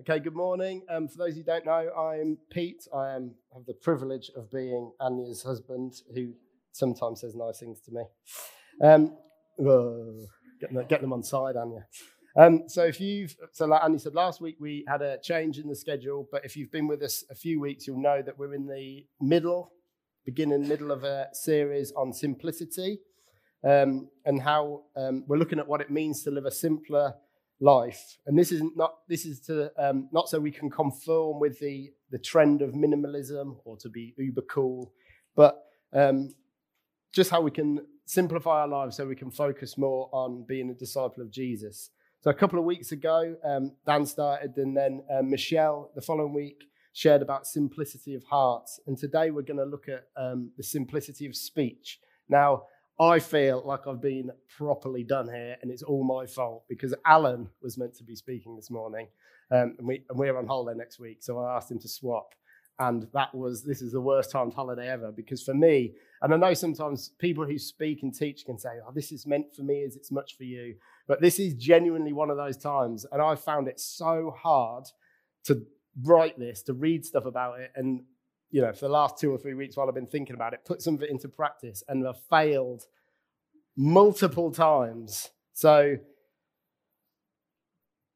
Okay, good morning. Um, for those who don't know, I'm Pete. I am, have the privilege of being Anya's husband, who sometimes says nice things to me. Um, whoa, get, them, them on side, Anya. Um, so if you've, so like Anya said, last week we had a change in the schedule, but if you've been with us a few weeks, you'll know that we're in the middle, beginning middle of a series on simplicity um, and how um, we're looking at what it means to live a simpler life. And this is not this is to um, not so we can conform with the the trend of minimalism or to be uber cool, but um, just how we can simplify our lives so we can focus more on being a disciple of Jesus. So a couple of weeks ago, um, Dan started, and then uh, Michelle the following week shared about simplicity of heart. And today we're going to look at um, the simplicity of speech. Now, I feel like I've been properly done here, and it's all my fault because Alan was meant to be speaking this morning, um, and, we, and we're on holiday next week, so I asked him to swap. And that was, this is the worst timed holiday ever because for me, and I know sometimes people who speak and teach can say, oh, this is meant for me as it's much for you. But this is genuinely one of those times. And I found it so hard to write this, to read stuff about it, and you know, for the last two or three weeks while I've been thinking about it, put some of it into practice and I've failed multiple times. So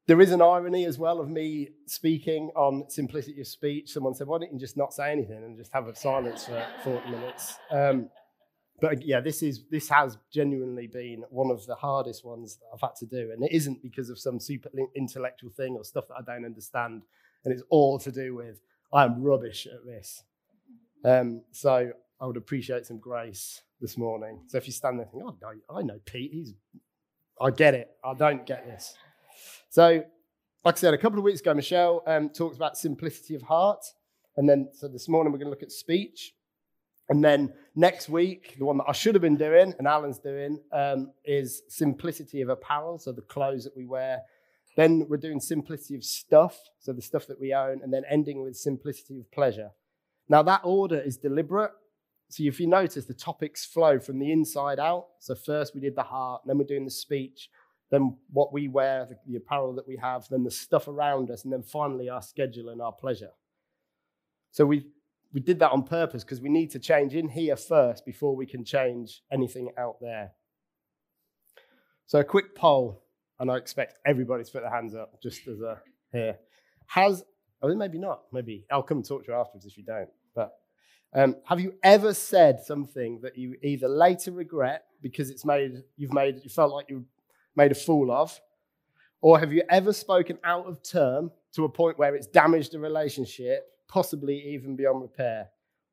there is an irony as well of me speaking on simplicity of speech. Someone said, why don't you just not say anything and just have a silence for 40 minutes? Um, but yeah, this is this has genuinely been one of the hardest ones that I've had to do, and it isn't because of some super intellectual thing or stuff that I don't understand, and it's all to do with I am rubbish at this. Um, so I would appreciate some grace this morning. So if you stand there thinking, oh, I know Pete, he's, I get it. I don't get this. So, like I said, a couple of weeks ago, Michelle um, talked about simplicity of heart. And then, so this morning, we're going to look at speech. And then next week, the one that I should have been doing and Alan's doing um, is simplicity of apparel, so the clothes that we wear. Then we're doing simplicity of stuff, so the stuff that we own, and then ending with simplicity of pleasure. Now, that order is deliberate. So, if you notice, the topics flow from the inside out. So, first we did the heart, then we're doing the speech, then what we wear, the, the apparel that we have, then the stuff around us, and then finally our schedule and our pleasure. So, we, we did that on purpose because we need to change in here first before we can change anything out there. So, a quick poll, and I expect everybody to put their hands up just as a here. Has Oh, maybe not. Maybe I'll come and talk to you afterwards if you don't. But um, have you ever said something that you either later regret because it's made you've made you felt like you made a fool of, or have you ever spoken out of term to a point where it's damaged a relationship, possibly even beyond repair,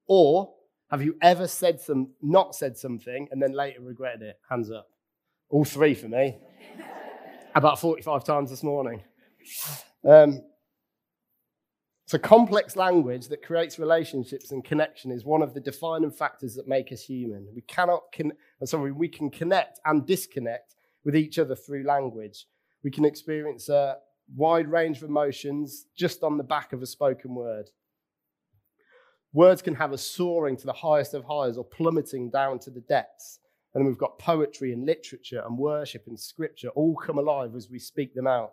or have you ever said some not said something and then later regretted it? Hands up. All three for me. About 45 times this morning. Um, so, complex language that creates relationships and connection is one of the defining factors that make us human. We cannot, con- sorry, we can connect and disconnect with each other through language. We can experience a wide range of emotions just on the back of a spoken word. Words can have us soaring to the highest of highs or plummeting down to the depths. And then we've got poetry and literature and worship and scripture all come alive as we speak them out.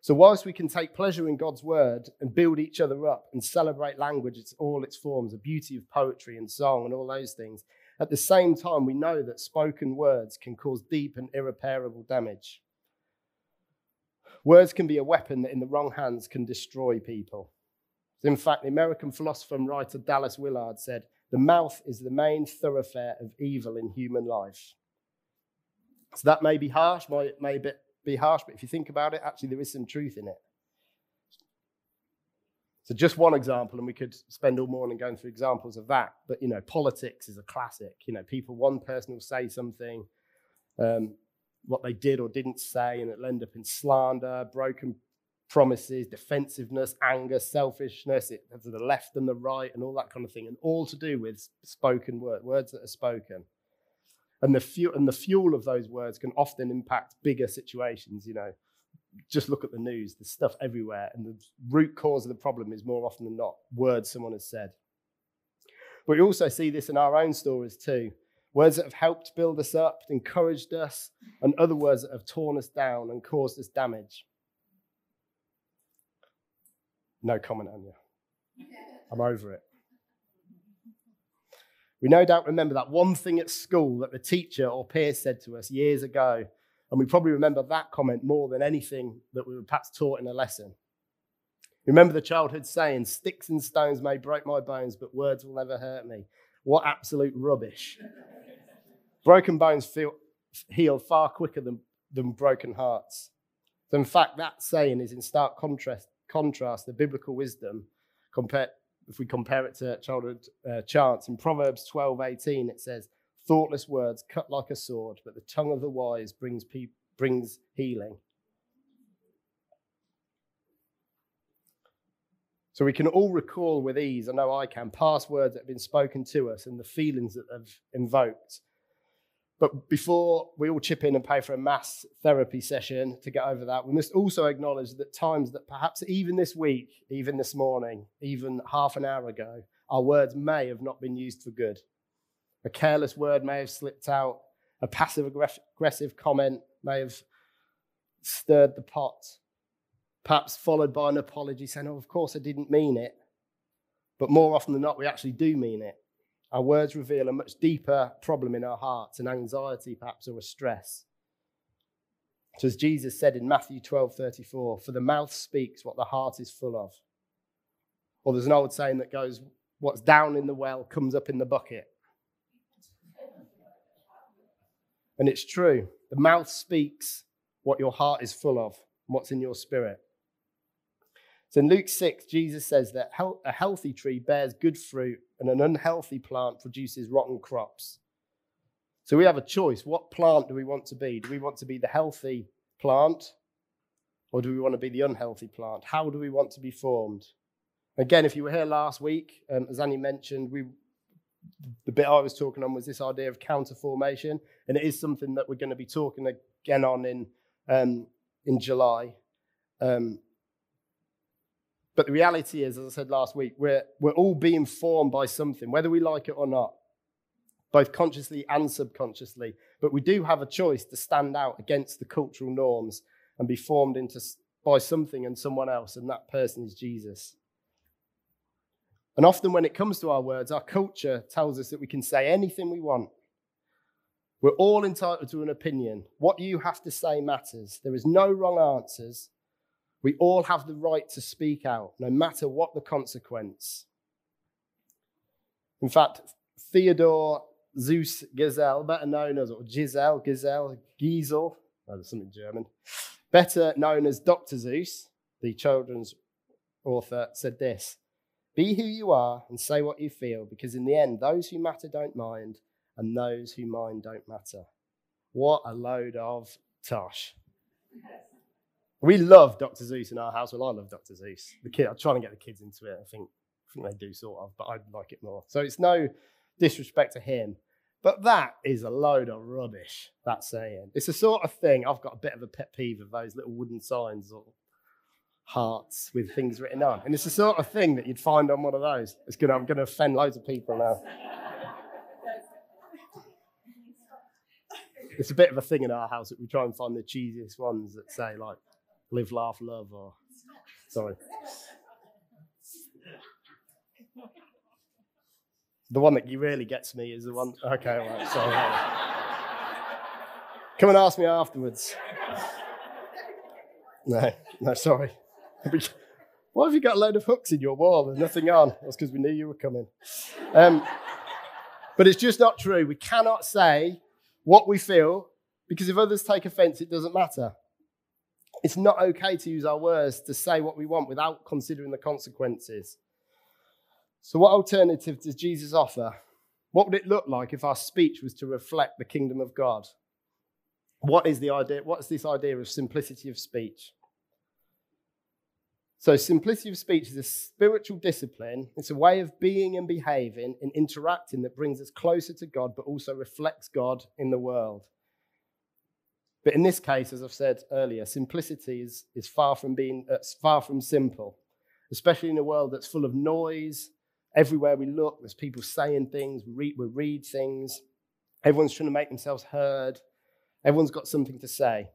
So, whilst we can take pleasure in God's word and build each other up and celebrate language, it's all its forms, the beauty of poetry and song and all those things, at the same time, we know that spoken words can cause deep and irreparable damage. Words can be a weapon that, in the wrong hands, can destroy people. In fact, the American philosopher and writer Dallas Willard said, The mouth is the main thoroughfare of evil in human life. So that may be harsh, may, may be harsh, but if you think about it, actually there is some truth in it. So just one example, and we could spend all morning going through examples of that. But you know, politics is a classic. You know, people, one person will say something, um, what they did or didn't say, and it'll end up in slander, broken promises, defensiveness, anger, selfishness. It has the left and the right, and all that kind of thing, and all to do with spoken word, words that are spoken. And the, fuel, and the fuel of those words can often impact bigger situations. You know, just look at the news, there's stuff everywhere. And the root cause of the problem is more often than not words someone has said. But we also see this in our own stories too. Words that have helped build us up, encouraged us, and other words that have torn us down and caused us damage. No comment on you. I'm over it. We no doubt remember that one thing at school that the teacher or peer said to us years ago, and we probably remember that comment more than anything that we were perhaps taught in a lesson. Remember the childhood saying, Sticks and stones may break my bones, but words will never hurt me. What absolute rubbish. broken bones feel, heal far quicker than, than broken hearts. So, in fact, that saying is in stark contrast, contrast the biblical wisdom compared if we compare it to childhood uh, chants, in Proverbs 12 18, it says, Thoughtless words cut like a sword, but the tongue of the wise brings, pe- brings healing. So we can all recall with ease, I know I can, past words that have been spoken to us and the feelings that have invoked. But before we all chip in and pay for a mass therapy session to get over that, we must also acknowledge that times that perhaps even this week, even this morning, even half an hour ago, our words may have not been used for good. A careless word may have slipped out, a passive aggressive comment may have stirred the pot, perhaps followed by an apology saying, Oh, of course I didn't mean it. But more often than not, we actually do mean it. Our words reveal a much deeper problem in our hearts, an anxiety perhaps or a stress. So as Jesus said in Matthew 12 34, for the mouth speaks what the heart is full of. Or there's an old saying that goes, what's down in the well comes up in the bucket. And it's true. The mouth speaks what your heart is full of, what's in your spirit. So in Luke 6, Jesus says that a healthy tree bears good fruit and an unhealthy plant produces rotten crops. So we have a choice. What plant do we want to be? Do we want to be the healthy plant or do we want to be the unhealthy plant? How do we want to be formed? Again, if you were here last week, um, as Anya mentioned, we, the bit I was talking on was this idea of counter formation, and it is something that we're going to be talking again on in, um, in July. Um, but the reality is, as I said last week, we're, we're all being formed by something, whether we like it or not, both consciously and subconsciously. But we do have a choice to stand out against the cultural norms and be formed into by something and someone else, and that person is Jesus. And often, when it comes to our words, our culture tells us that we can say anything we want. We're all entitled to an opinion. What you have to say matters. There is no wrong answers. We all have the right to speak out, no matter what the consequence. In fact, Theodore Seuss Geisel, better known as, or Giselle, Giselle, Giesel, oh, there's something German, better known as Dr. Seuss, the children's author, said this Be who you are and say what you feel, because in the end, those who matter don't mind, and those who mind don't matter. What a load of tosh. We love Dr. Seuss in our house. Well, I love Dr. Seuss. The kid, I'm trying to get the kids into it. I think, I think they do sort of, but I like it more. So it's no disrespect to him. But that is a load of rubbish, that saying. It's the sort of thing, I've got a bit of a pet peeve of those little wooden signs or hearts with things written on. And it's the sort of thing that you'd find on one of those. It's gonna, I'm going to offend loads of people now. it's a bit of a thing in our house that we try and find the cheesiest ones that say, like, live, laugh, love, or sorry. The one that really gets me is the one. Okay, right, sorry. Come and ask me afterwards. No, no, sorry. Why have you got a load of hooks in your wall? There's nothing on. That's because we knew you were coming. Um, but it's just not true. We cannot say what we feel because if others take offense, it doesn't matter. It's not okay to use our words to say what we want without considering the consequences. So, what alternative does Jesus offer? What would it look like if our speech was to reflect the kingdom of God? What is the idea? What is this idea of simplicity of speech? So, simplicity of speech is a spiritual discipline. It's a way of being and behaving and interacting that brings us closer to God, but also reflects God in the world. But in this case, as I've said earlier, simplicity is, is far from being uh, far from simple, especially in a world that's full of noise. Everywhere we look, there's people saying things, we read, we read things. Everyone's trying to make themselves heard. Everyone's got something to say.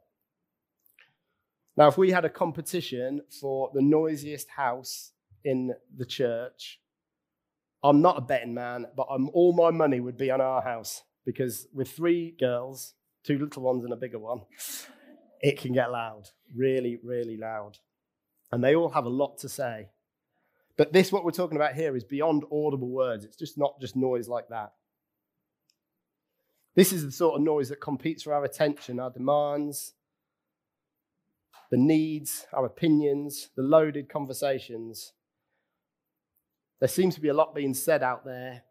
Now, if we had a competition for the noisiest house in the church, I'm not a betting man, but I'm, all my money would be on our house because with three girls, two little ones and a bigger one, it can get loud, really, really loud. And they all have a lot to say. But this, what we're talking about here, is beyond audible words. It's just not just noise like that. This is the sort of noise that competes for our attention, our demands, the needs, our opinions, the loaded conversations. There seems to be a lot being said out there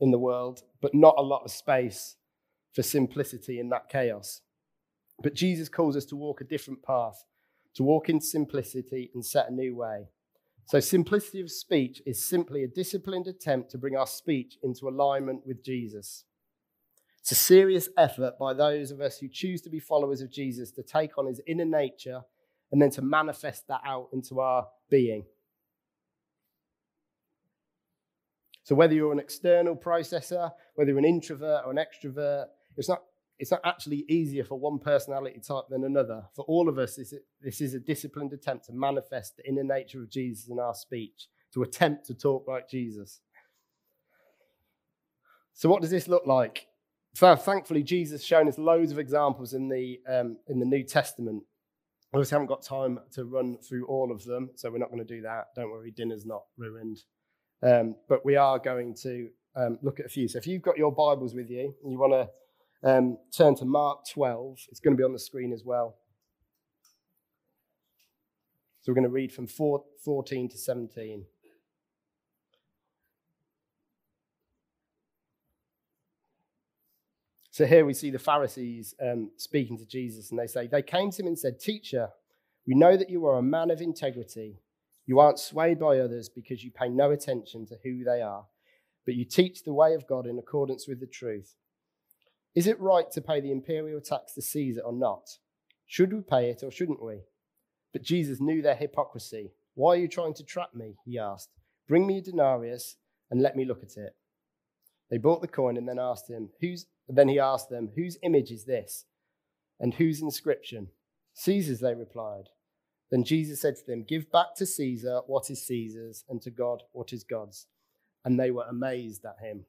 in the world, but not a lot of space for simplicity in that chaos. But Jesus calls us to walk a different path, to walk in simplicity and set a new way. So, simplicity of speech is simply a disciplined attempt to bring our speech into alignment with Jesus. It's a serious effort by those of us who choose to be followers of Jesus to take on his inner nature and then to manifest that out into our being. So, whether you're an external processor, whether you're an introvert or an extrovert, it's not it's not actually easier for one personality type than another. For all of us, this, is a disciplined attempt to manifest the inner nature of Jesus in our speech, to attempt to talk like Jesus. So, what does this look like? So, thankfully, Jesus has shown us loads of examples in the, um, in the New Testament. I obviously haven't got time to run through all of them, so we're not going to do that. Don't worry, dinner's not ruined. Um, but we are going to um, look at a few. So, if you've got your Bibles with you and you want to um, turn to Mark 12. It's going to be on the screen as well. So we're going to read from 4, 14 to 17. So here we see the Pharisees um, speaking to Jesus, and they say, They came to him and said, Teacher, we know that you are a man of integrity. You aren't swayed by others because you pay no attention to who they are, but you teach the way of God in accordance with the truth. Is it right to pay the imperial tax to Caesar or not? Should we pay it or shouldn't we? But Jesus knew their hypocrisy. Why are you trying to trap me? He asked. Bring me a denarius and let me look at it. They bought the coin and then asked him, whose, then he asked them, Whose image is this? And whose inscription? Caesar's, they replied. Then Jesus said to them, Give back to Caesar what is Caesar's, and to God what is God's. And they were amazed at him.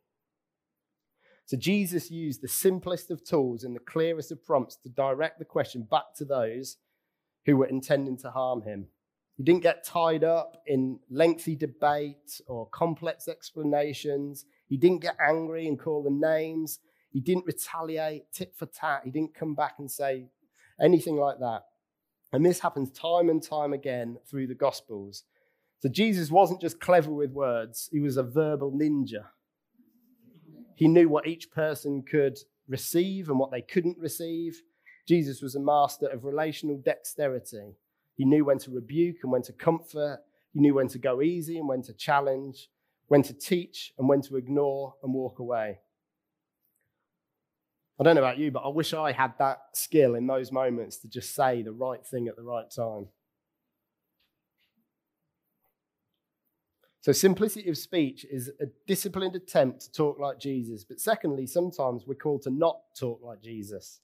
So Jesus used the simplest of tools and the clearest of prompts to direct the question back to those who were intending to harm him. He didn't get tied up in lengthy debate or complex explanations. He didn't get angry and call them names. He didn't retaliate tit for tat. He didn't come back and say anything like that. And this happens time and time again through the Gospels. So Jesus wasn't just clever with words, he was a verbal ninja. He knew what each person could receive and what they couldn't receive. Jesus was a master of relational dexterity. He knew when to rebuke and when to comfort. He knew when to go easy and when to challenge, when to teach and when to ignore and walk away. I don't know about you, but I wish I had that skill in those moments to just say the right thing at the right time. So, simplicity of speech is a disciplined attempt to talk like Jesus. But secondly, sometimes we're called to not talk like Jesus.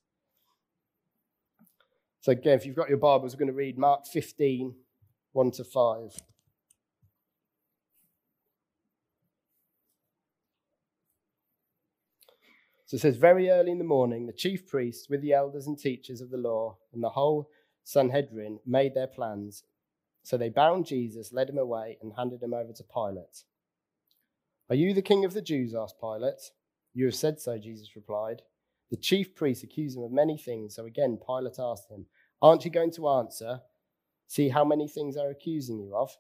So, again, if you've got your Bibles, we're going to read Mark 15, 1 to 5. So it says, Very early in the morning, the chief priests, with the elders and teachers of the law, and the whole Sanhedrin made their plans so they bound Jesus, led him away, and handed him over to Pilate. Are you the king of the Jews? asked Pilate. You have said so, Jesus replied. The chief priests accused him of many things, so again Pilate asked him, Aren't you going to answer? See how many things they're accusing you of?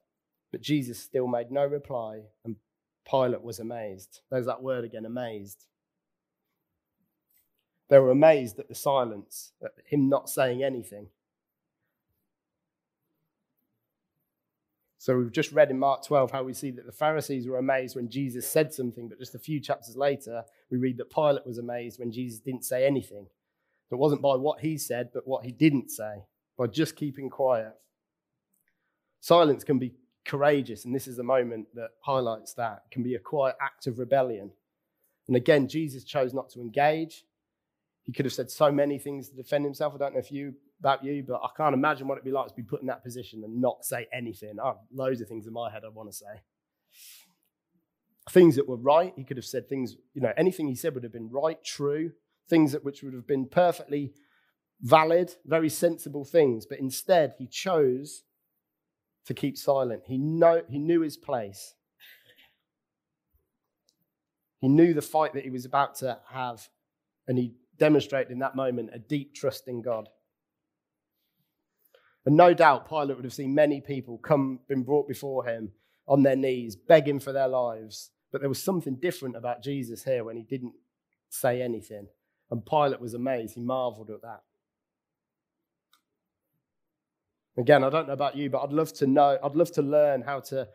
But Jesus still made no reply, and Pilate was amazed. There's that word again, amazed. They were amazed at the silence, at him not saying anything. So we've just read in Mark 12 how we see that the Pharisees were amazed when Jesus said something, but just a few chapters later, we read that Pilate was amazed when Jesus didn't say anything. It wasn't by what he said, but what he didn't say, by just keeping quiet. Silence can be courageous, and this is the moment that highlights that. It can be a quiet act of rebellion. And again, Jesus chose not to engage. He could have said so many things to defend himself. I don't know if you about you, but I can't imagine what it'd be like to be put in that position and not say anything. I have loads of things in my head I want to say. Things that were right, he could have said things, you know, anything he said would have been right, true, things that which would have been perfectly valid, very sensible things. But instead, he chose to keep silent. He, know, he knew his place. He knew the fight that he was about to have, and he demonstrated in that moment a deep trust in God. And no doubt Pilate would have seen many people come, been brought before him on their knees, begging for their lives. But there was something different about Jesus here when he didn't say anything. And Pilate was amazed. He marveled at that. Again, I don't know about you, but I'd love to know, I'd love to learn how to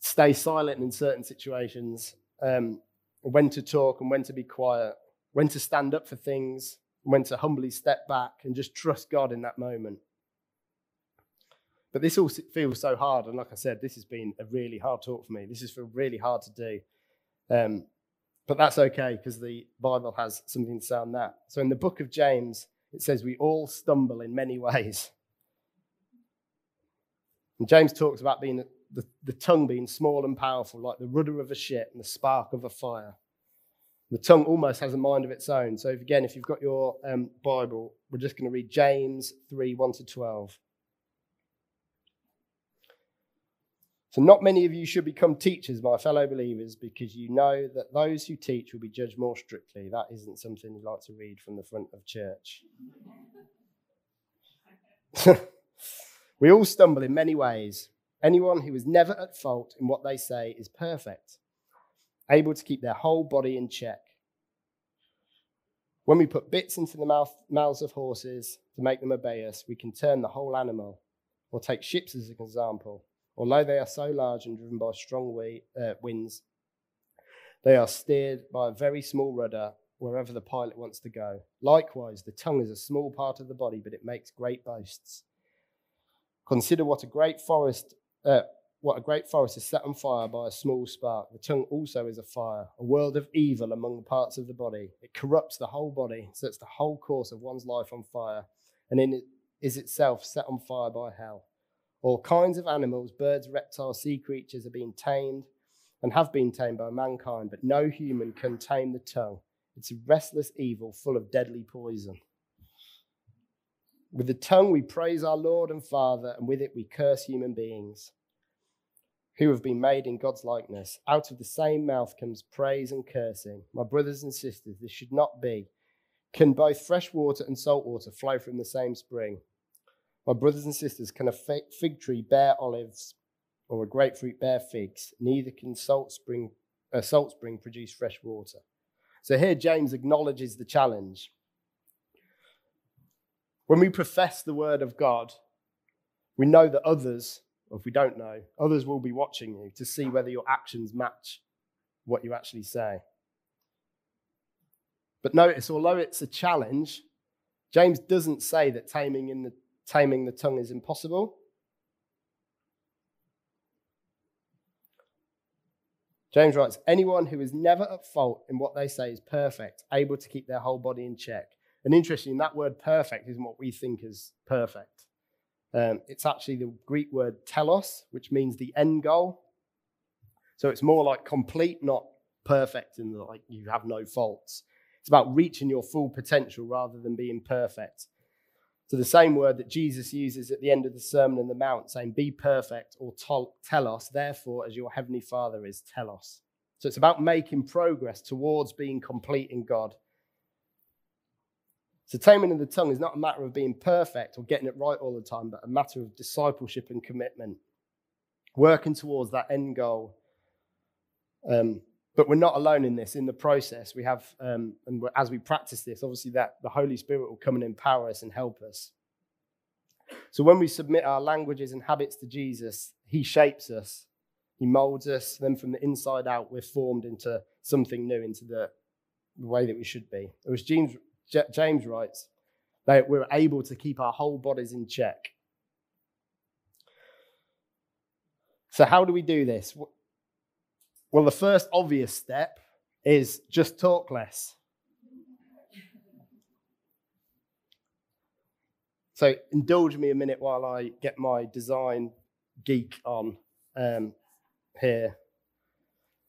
stay silent in certain situations, um, when to talk and when to be quiet, when to stand up for things, when to humbly step back and just trust God in that moment. But this all feels so hard. And like I said, this has been a really hard talk for me. This feel really hard to do. Um, but that's okay because the Bible has something to say on that. So in the book of James, it says we all stumble in many ways. And James talks about being the, the tongue being small and powerful, like the rudder of a ship and the spark of a fire. The tongue almost has a mind of its own. So, if, again, if you've got your um, Bible, we're just going to read James 3 1 to 12. So, not many of you should become teachers, my fellow believers, because you know that those who teach will be judged more strictly. That isn't something you like to read from the front of church. we all stumble in many ways. Anyone who is never at fault in what they say is perfect, able to keep their whole body in check. When we put bits into the mouth, mouths of horses to make them obey us, we can turn the whole animal. Or take ships as an example. Although they are so large and driven by strong uh, winds, they are steered by a very small rudder wherever the pilot wants to go. Likewise, the tongue is a small part of the body, but it makes great boasts. Consider what a great forest, uh, what a great forest is set on fire by a small spark. The tongue also is a fire, a world of evil among the parts of the body. It corrupts the whole body, sets the whole course of one's life on fire, and in it is itself set on fire by hell. All kinds of animals, birds, reptiles, sea creatures are being tamed and have been tamed by mankind, but no human can tame the tongue. It's a restless evil full of deadly poison. With the tongue we praise our Lord and Father, and with it we curse human beings who have been made in God's likeness. Out of the same mouth comes praise and cursing. My brothers and sisters, this should not be. Can both fresh water and salt water flow from the same spring? My brothers and sisters, can a fig tree bear olives or a grapefruit bear figs? Neither can salt spring, a salt spring produce fresh water. So here James acknowledges the challenge. When we profess the word of God, we know that others, or if we don't know, others will be watching you to see whether your actions match what you actually say. But notice, although it's a challenge, James doesn't say that taming in the taming the tongue is impossible. James writes, anyone who is never at fault in what they say is perfect, able to keep their whole body in check. And interesting, that word perfect isn't what we think is perfect. Um, it's actually the Greek word telos, which means the end goal. So it's more like complete, not perfect, in and like you have no faults. It's about reaching your full potential rather than being perfect. So the same word that Jesus uses at the end of the Sermon on the Mount, saying, Be perfect or telos, therefore, as your heavenly Father is telos. So it's about making progress towards being complete in God. So taming of the tongue is not a matter of being perfect or getting it right all the time, but a matter of discipleship and commitment, working towards that end goal. Um, but we're not alone in this. In the process, we have, um, and as we practice this, obviously that the Holy Spirit will come and empower us and help us. So when we submit our languages and habits to Jesus, He shapes us, He molds us. Then from the inside out, we're formed into something new, into the, the way that we should be. Or as James, James writes, that we're able to keep our whole bodies in check. So how do we do this? Well, the first obvious step is just talk less. So indulge me a minute while I get my design geek on um, here.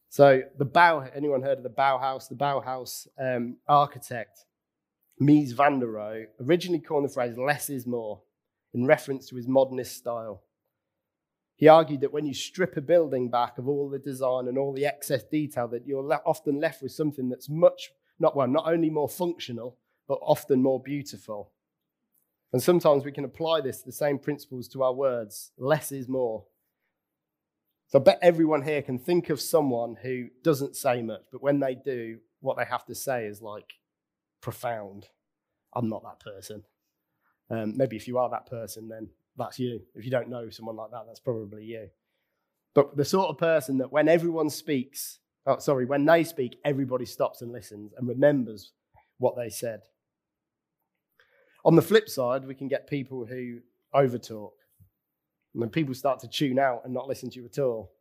So the Bau, anyone heard of the Bauhaus? The Bauhaus um, architect, Mies van der Rohe, originally coined the phrase less is more in reference to his modernist style. He argued that when you strip a building back of all the design and all the excess detail, that you're le- often left with something that's much, not well, not only more functional, but often more beautiful. And sometimes we can apply this, the same principles to our words. Less is more. So I bet everyone here can think of someone who doesn't say much, but when they do, what they have to say is like profound. I'm not that person. Um, maybe if you are that person, then that's you. If you don't know someone like that, that's probably you. But the sort of person that when everyone speaks, oh, sorry, when they speak, everybody stops and listens and remembers what they said. On the flip side, we can get people who overtalk. And then people start to tune out and not listen to you at all.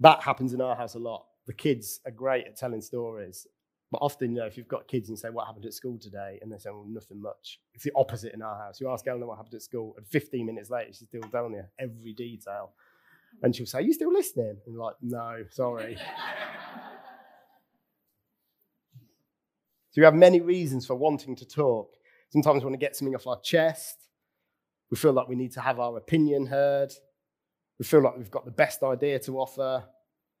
That happens in our house a lot. The kids are great at telling stories. But often, you know, if you've got kids and you say, What happened at school today? And they say, Well, nothing much. It's the opposite in our house. You ask Eleanor what happened at school, and 15 minutes later, she's still telling you every detail. And she'll say, Are you still listening? And like, No, sorry. so we have many reasons for wanting to talk. Sometimes we want to get something off our chest. We feel like we need to have our opinion heard. We feel like we've got the best idea to offer,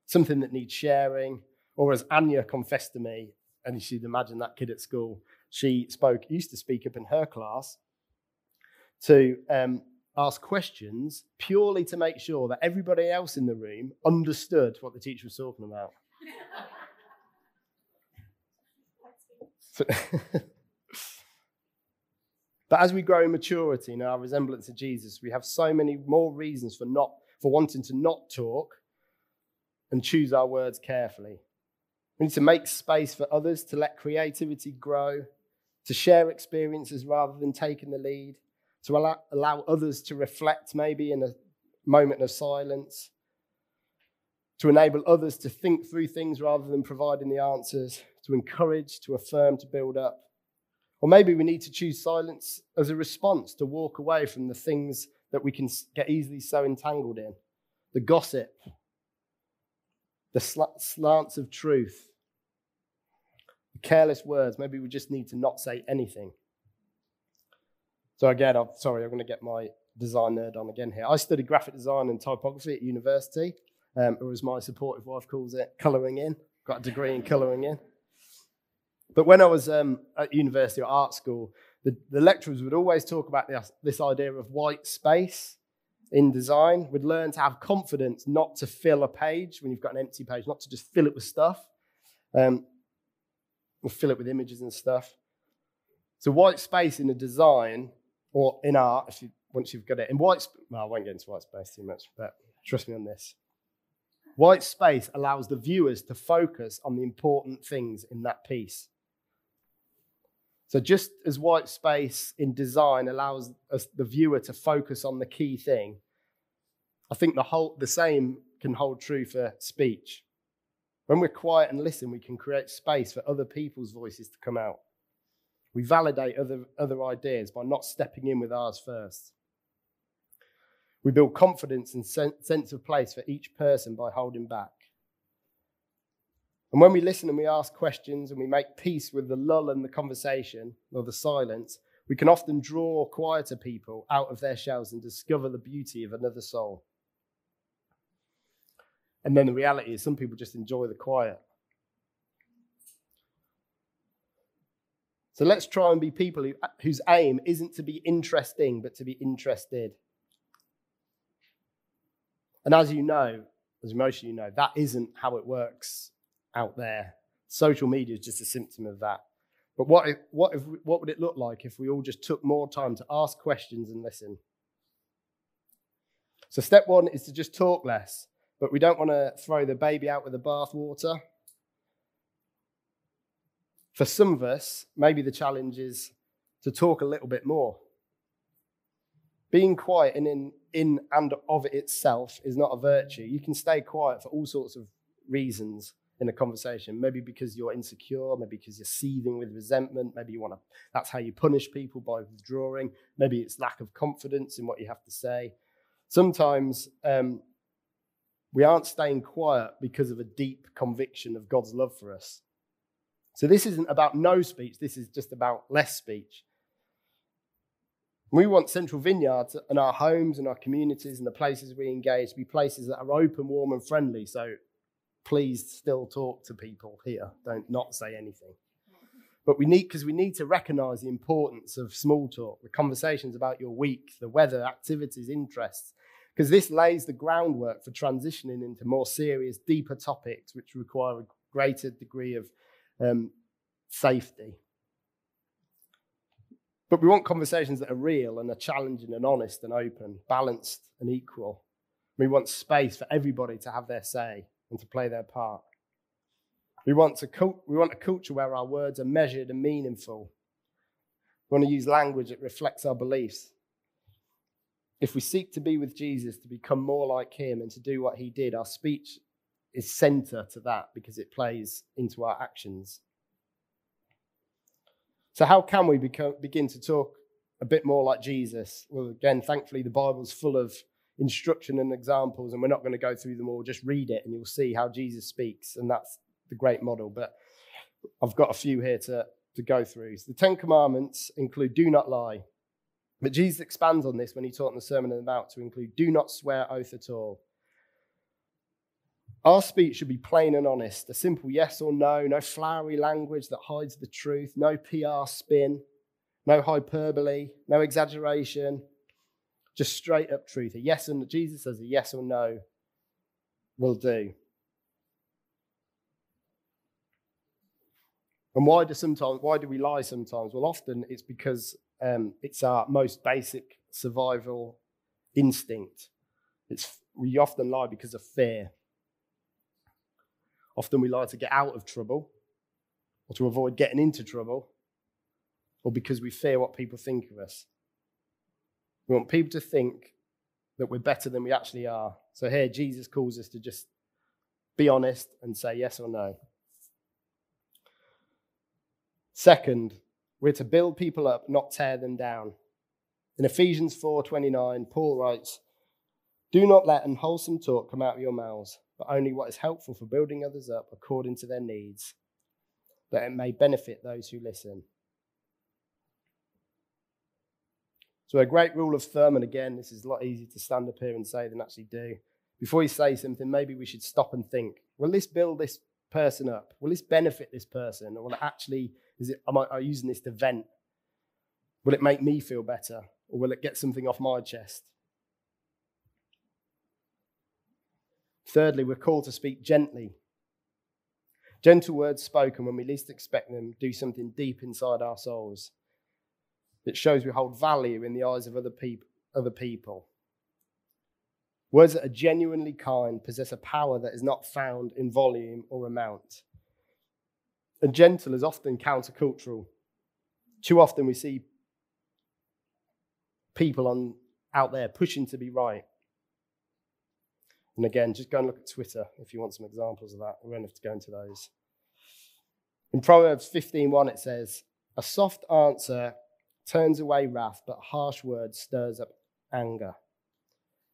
something that needs sharing. Or as Anya confessed to me, and you should imagine that kid at school, she spoke, used to speak up in her class to um, ask questions purely to make sure that everybody else in the room understood what the teacher was talking about. But as we grow in maturity in our resemblance to Jesus, we have so many more reasons for not for wanting to not talk and choose our words carefully. We need to make space for others to let creativity grow, to share experiences rather than taking the lead, to allow, allow others to reflect maybe in a moment of silence, to enable others to think through things rather than providing the answers, to encourage, to affirm, to build up. Or maybe we need to choose silence as a response to walk away from the things that we can get easily so entangled in. The gossip, the slants of truth, careless words. Maybe we just need to not say anything. So, again, I'm sorry, I'm going to get my design nerd on again here. I studied graphic design and typography at university, um, or as my supportive wife calls it, colouring in. Got a degree in colouring in. But when I was um, at university or art school, the, the, lecturers would always talk about this, this idea of white space in design. We'd learn to have confidence not to fill a page when you've got an empty page, not to just fill it with stuff. Um, we'll fill it with images and stuff. So white space in a design or in art, if you, once you've got it in white, sp- well, I won't get into white space too much, but trust me on this. White space allows the viewers to focus on the important things in that piece. So just as white space in design allows us, the viewer to focus on the key thing, I think the whole the same can hold true for speech. When we're quiet and listen, we can create space for other people's voices to come out. We validate other, other ideas by not stepping in with ours first. We build confidence and sense of place for each person by holding back. And when we listen and we ask questions and we make peace with the lull in the conversation or the silence, we can often draw quieter people out of their shells and discover the beauty of another soul. And then the reality is, some people just enjoy the quiet. So let's try and be people who, whose aim isn't to be interesting, but to be interested. And as you know, as most of you know, that isn't how it works out there. Social media is just a symptom of that. But what, if, what, if, what would it look like if we all just took more time to ask questions and listen? So, step one is to just talk less, but we don't want to throw the baby out with the bathwater. For some of us, maybe the challenge is to talk a little bit more. Being quiet in, in, in and of itself is not a virtue. You can stay quiet for all sorts of reasons in a conversation. Maybe because you're insecure, maybe because you're seething with resentment, maybe you want to, that's how you punish people by withdrawing. Maybe it's lack of confidence in what you have to say. Sometimes um, we aren't staying quiet because of a deep conviction of God's love for us. So this isn't about no speech, this is just about less speech. We want Central Vineyard and our homes and our communities and the places we engage to be places that are open, warm, and friendly. So please still talk to people here. Don't not say anything. But we need, because we need to recognize the importance of small talk, the conversations about your week, the weather, activities, interests, because this lays the groundwork for transitioning into more serious, deeper topics which require a greater degree of um, safety. But we want conversations that are real and are challenging and honest and open, balanced and equal. We want space for everybody to have their say and to play their part. We want, cult- we want a culture where our words are measured and meaningful. We want to use language that reflects our beliefs. If we seek to be with Jesus, to become more like him, and to do what he did, our speech is center to that because it plays into our actions. So, how can we become, begin to talk a bit more like Jesus? Well, again, thankfully, the Bible's full of instruction and examples, and we're not going to go through them all. Just read it, and you'll see how Jesus speaks, and that's the great model. But I've got a few here to, to go through. So the Ten Commandments include do not lie. But Jesus expands on this when he taught in the Sermon on the Mount to include do not swear oath at all. Our speech should be plain and honest, a simple yes or no, no flowery language that hides the truth, no PR spin, no hyperbole, no exaggeration, just straight up truth. A yes and Jesus says a yes or no will do. And why do sometimes why do we lie sometimes? Well, often it's because um, it's our most basic survival instinct. It's we often lie because of fear. Often we lie to get out of trouble or to avoid getting into trouble or because we fear what people think of us. We want people to think that we're better than we actually are. So here, Jesus calls us to just be honest and say yes or no. Second, we're to build people up, not tear them down. In Ephesians 4:29, Paul writes, "Do not let unwholesome talk come out of your mouths, but only what is helpful for building others up according to their needs, that it may benefit those who listen. So, a great rule of thumb, and again, this is a lot easier to stand up here and say than actually do. Before you say something, maybe we should stop and think will this build this person up? Will this benefit this person? Or will it actually, is it, am I, using this to vent? Will it make me feel better? Or will it get something off my chest? Thirdly, we're called to speak gently. Gentle words spoken when we least expect them do something deep inside our souls. It shows we hold value in the eyes of other, peop- other people. Words that are genuinely kind possess a power that is not found in volume or amount. And gentle is often countercultural. Too often we see people on, out there pushing to be right, and again, just go and look at Twitter if you want some examples of that. We won't have to go into those. In Proverbs 15:1 it says, "A soft answer turns away wrath, but harsh words stirs up anger."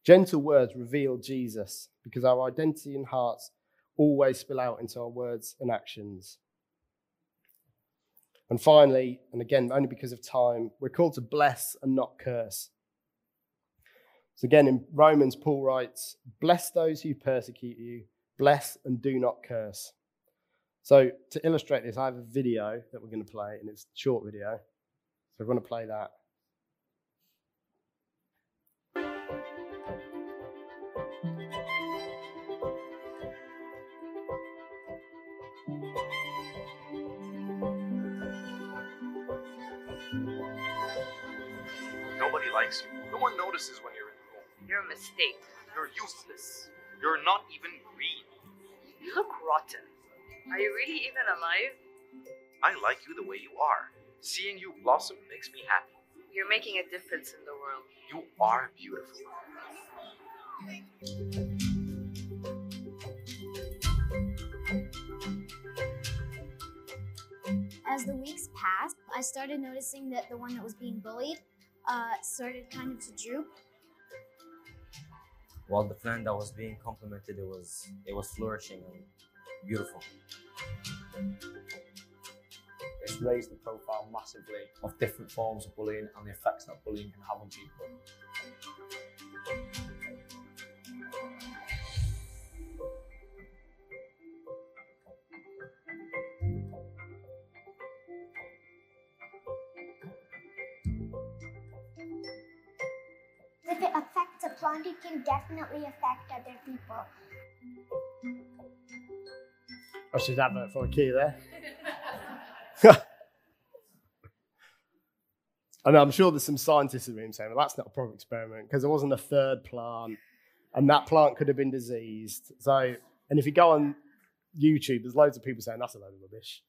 Gentle words reveal Jesus because our identity and hearts always spill out into our words and actions. And finally, and again, only because of time, we're called to bless and not curse. So again, in Romans, Paul writes, Bless those who persecute you, bless and do not curse. So to illustrate this, I have a video that we're going to play, and it's a short video. So we're going to play that. Likes you. No one notices when you're in the room. You're a mistake. You're useless. You're not even green. You look rotten. Are you really even alive? I like you the way you are. Seeing you blossom makes me happy. You're making a difference in the world. You are beautiful. As the weeks passed, I started noticing that the one that was being bullied uh, started kind of to droop. While the plant that was being complimented, it was it was flourishing and beautiful. It's raised the profile massively of different forms of bullying and the effects that bullying can have on people. If it affects a plant, it can definitely affect other people. Oh, I should advert for a key there. I know, I'm sure there's some scientists in the room saying, well, that's not a proper experiment because there wasn't a third plant and that plant could have been diseased. So, and if you go on YouTube, there's loads of people saying that's a load of rubbish.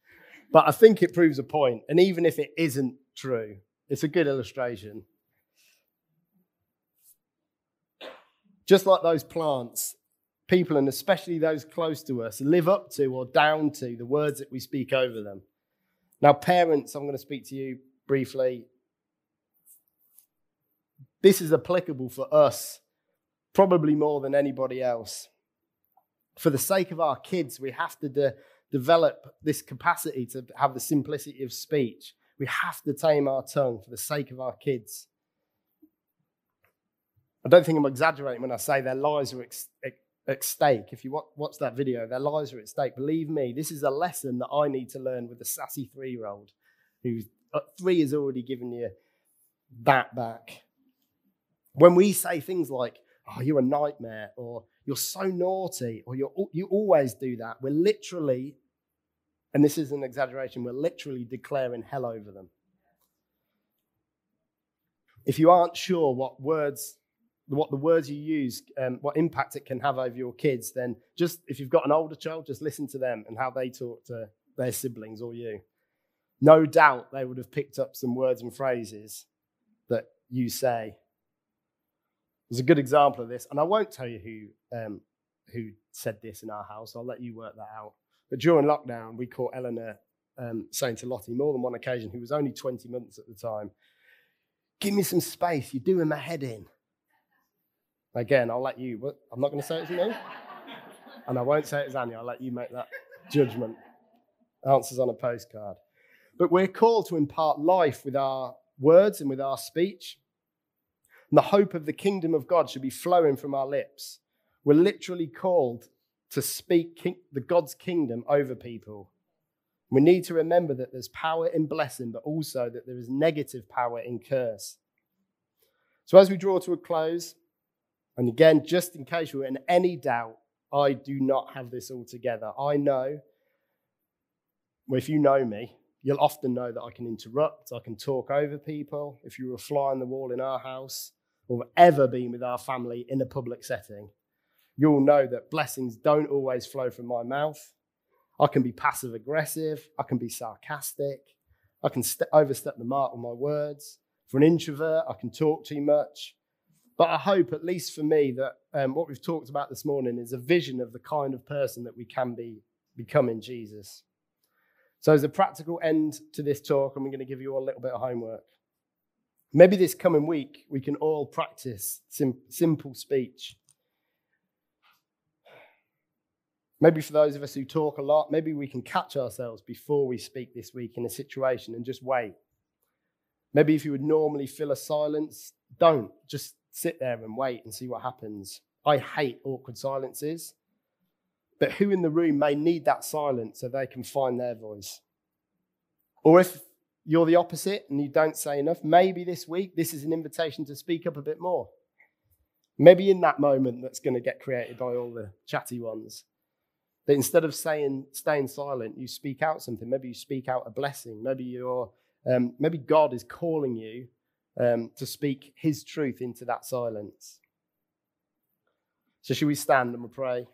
But I think it proves a point. And even if it isn't true, it's a good illustration. Just like those plants, people, and especially those close to us, live up to or down to the words that we speak over them. Now, parents, I'm going to speak to you briefly. This is applicable for us, probably more than anybody else. For the sake of our kids, we have to de- develop this capacity to have the simplicity of speech. We have to tame our tongue for the sake of our kids. I don't think I'm exaggerating when I say their lives are ex- at stake. If you watch that video, their lives are at stake. Believe me, this is a lesson that I need to learn with a sassy three year old who uh, three has already given you that back. When we say things like, oh, you're a nightmare, or you're so naughty, or you you always do that, we're literally, and this is an exaggeration, we're literally declaring hell over them. If you aren't sure what words what the words you use, um, what impact it can have over your kids, then just if you've got an older child, just listen to them and how they talk to their siblings or you. No doubt they would have picked up some words and phrases that you say. There's a good example of this, and I won't tell you who um, who said this in our house. I'll let you work that out. But during lockdown, we caught Eleanor um, saying to Lottie more than one occasion, who was only 20 months at the time, "Give me some space. You're doing my head in." Again, I'll let you, I'm not going to say it's me. And I won't say it's Anya. I'll let you make that judgment. Answers on a postcard. But we're called to impart life with our words and with our speech. And the hope of the kingdom of God should be flowing from our lips. We're literally called to speak king- the God's kingdom over people. We need to remember that there's power in blessing, but also that there is negative power in curse. So as we draw to a close, and again, just in case you're in any doubt, I do not have this all together. I know, well, if you know me, you'll often know that I can interrupt, I can talk over people. If you were a fly on the wall in our house or ever been with our family in a public setting, you'll know that blessings don't always flow from my mouth. I can be passive aggressive, I can be sarcastic, I can st- overstep the mark with my words. For an introvert, I can talk too much. But I hope, at least for me, that um, what we've talked about this morning is a vision of the kind of person that we can be becoming Jesus. So, as a practical end to this talk, I'm going to give you all a little bit of homework. Maybe this coming week, we can all practice sim- simple speech. Maybe for those of us who talk a lot, maybe we can catch ourselves before we speak this week in a situation and just wait. Maybe if you would normally fill a silence, don't. Just sit there and wait and see what happens. I hate awkward silences, but who in the room may need that silence so they can find their voice? Or if you're the opposite and you don't say enough, maybe this week this is an invitation to speak up a bit more. Maybe in that moment that's going to get created by all the chatty ones. That instead of saying staying silent, you speak out something. Maybe you speak out a blessing. Maybe you're um, maybe God is calling you um, to speak his truth into that silence. So, should we stand and we'll pray?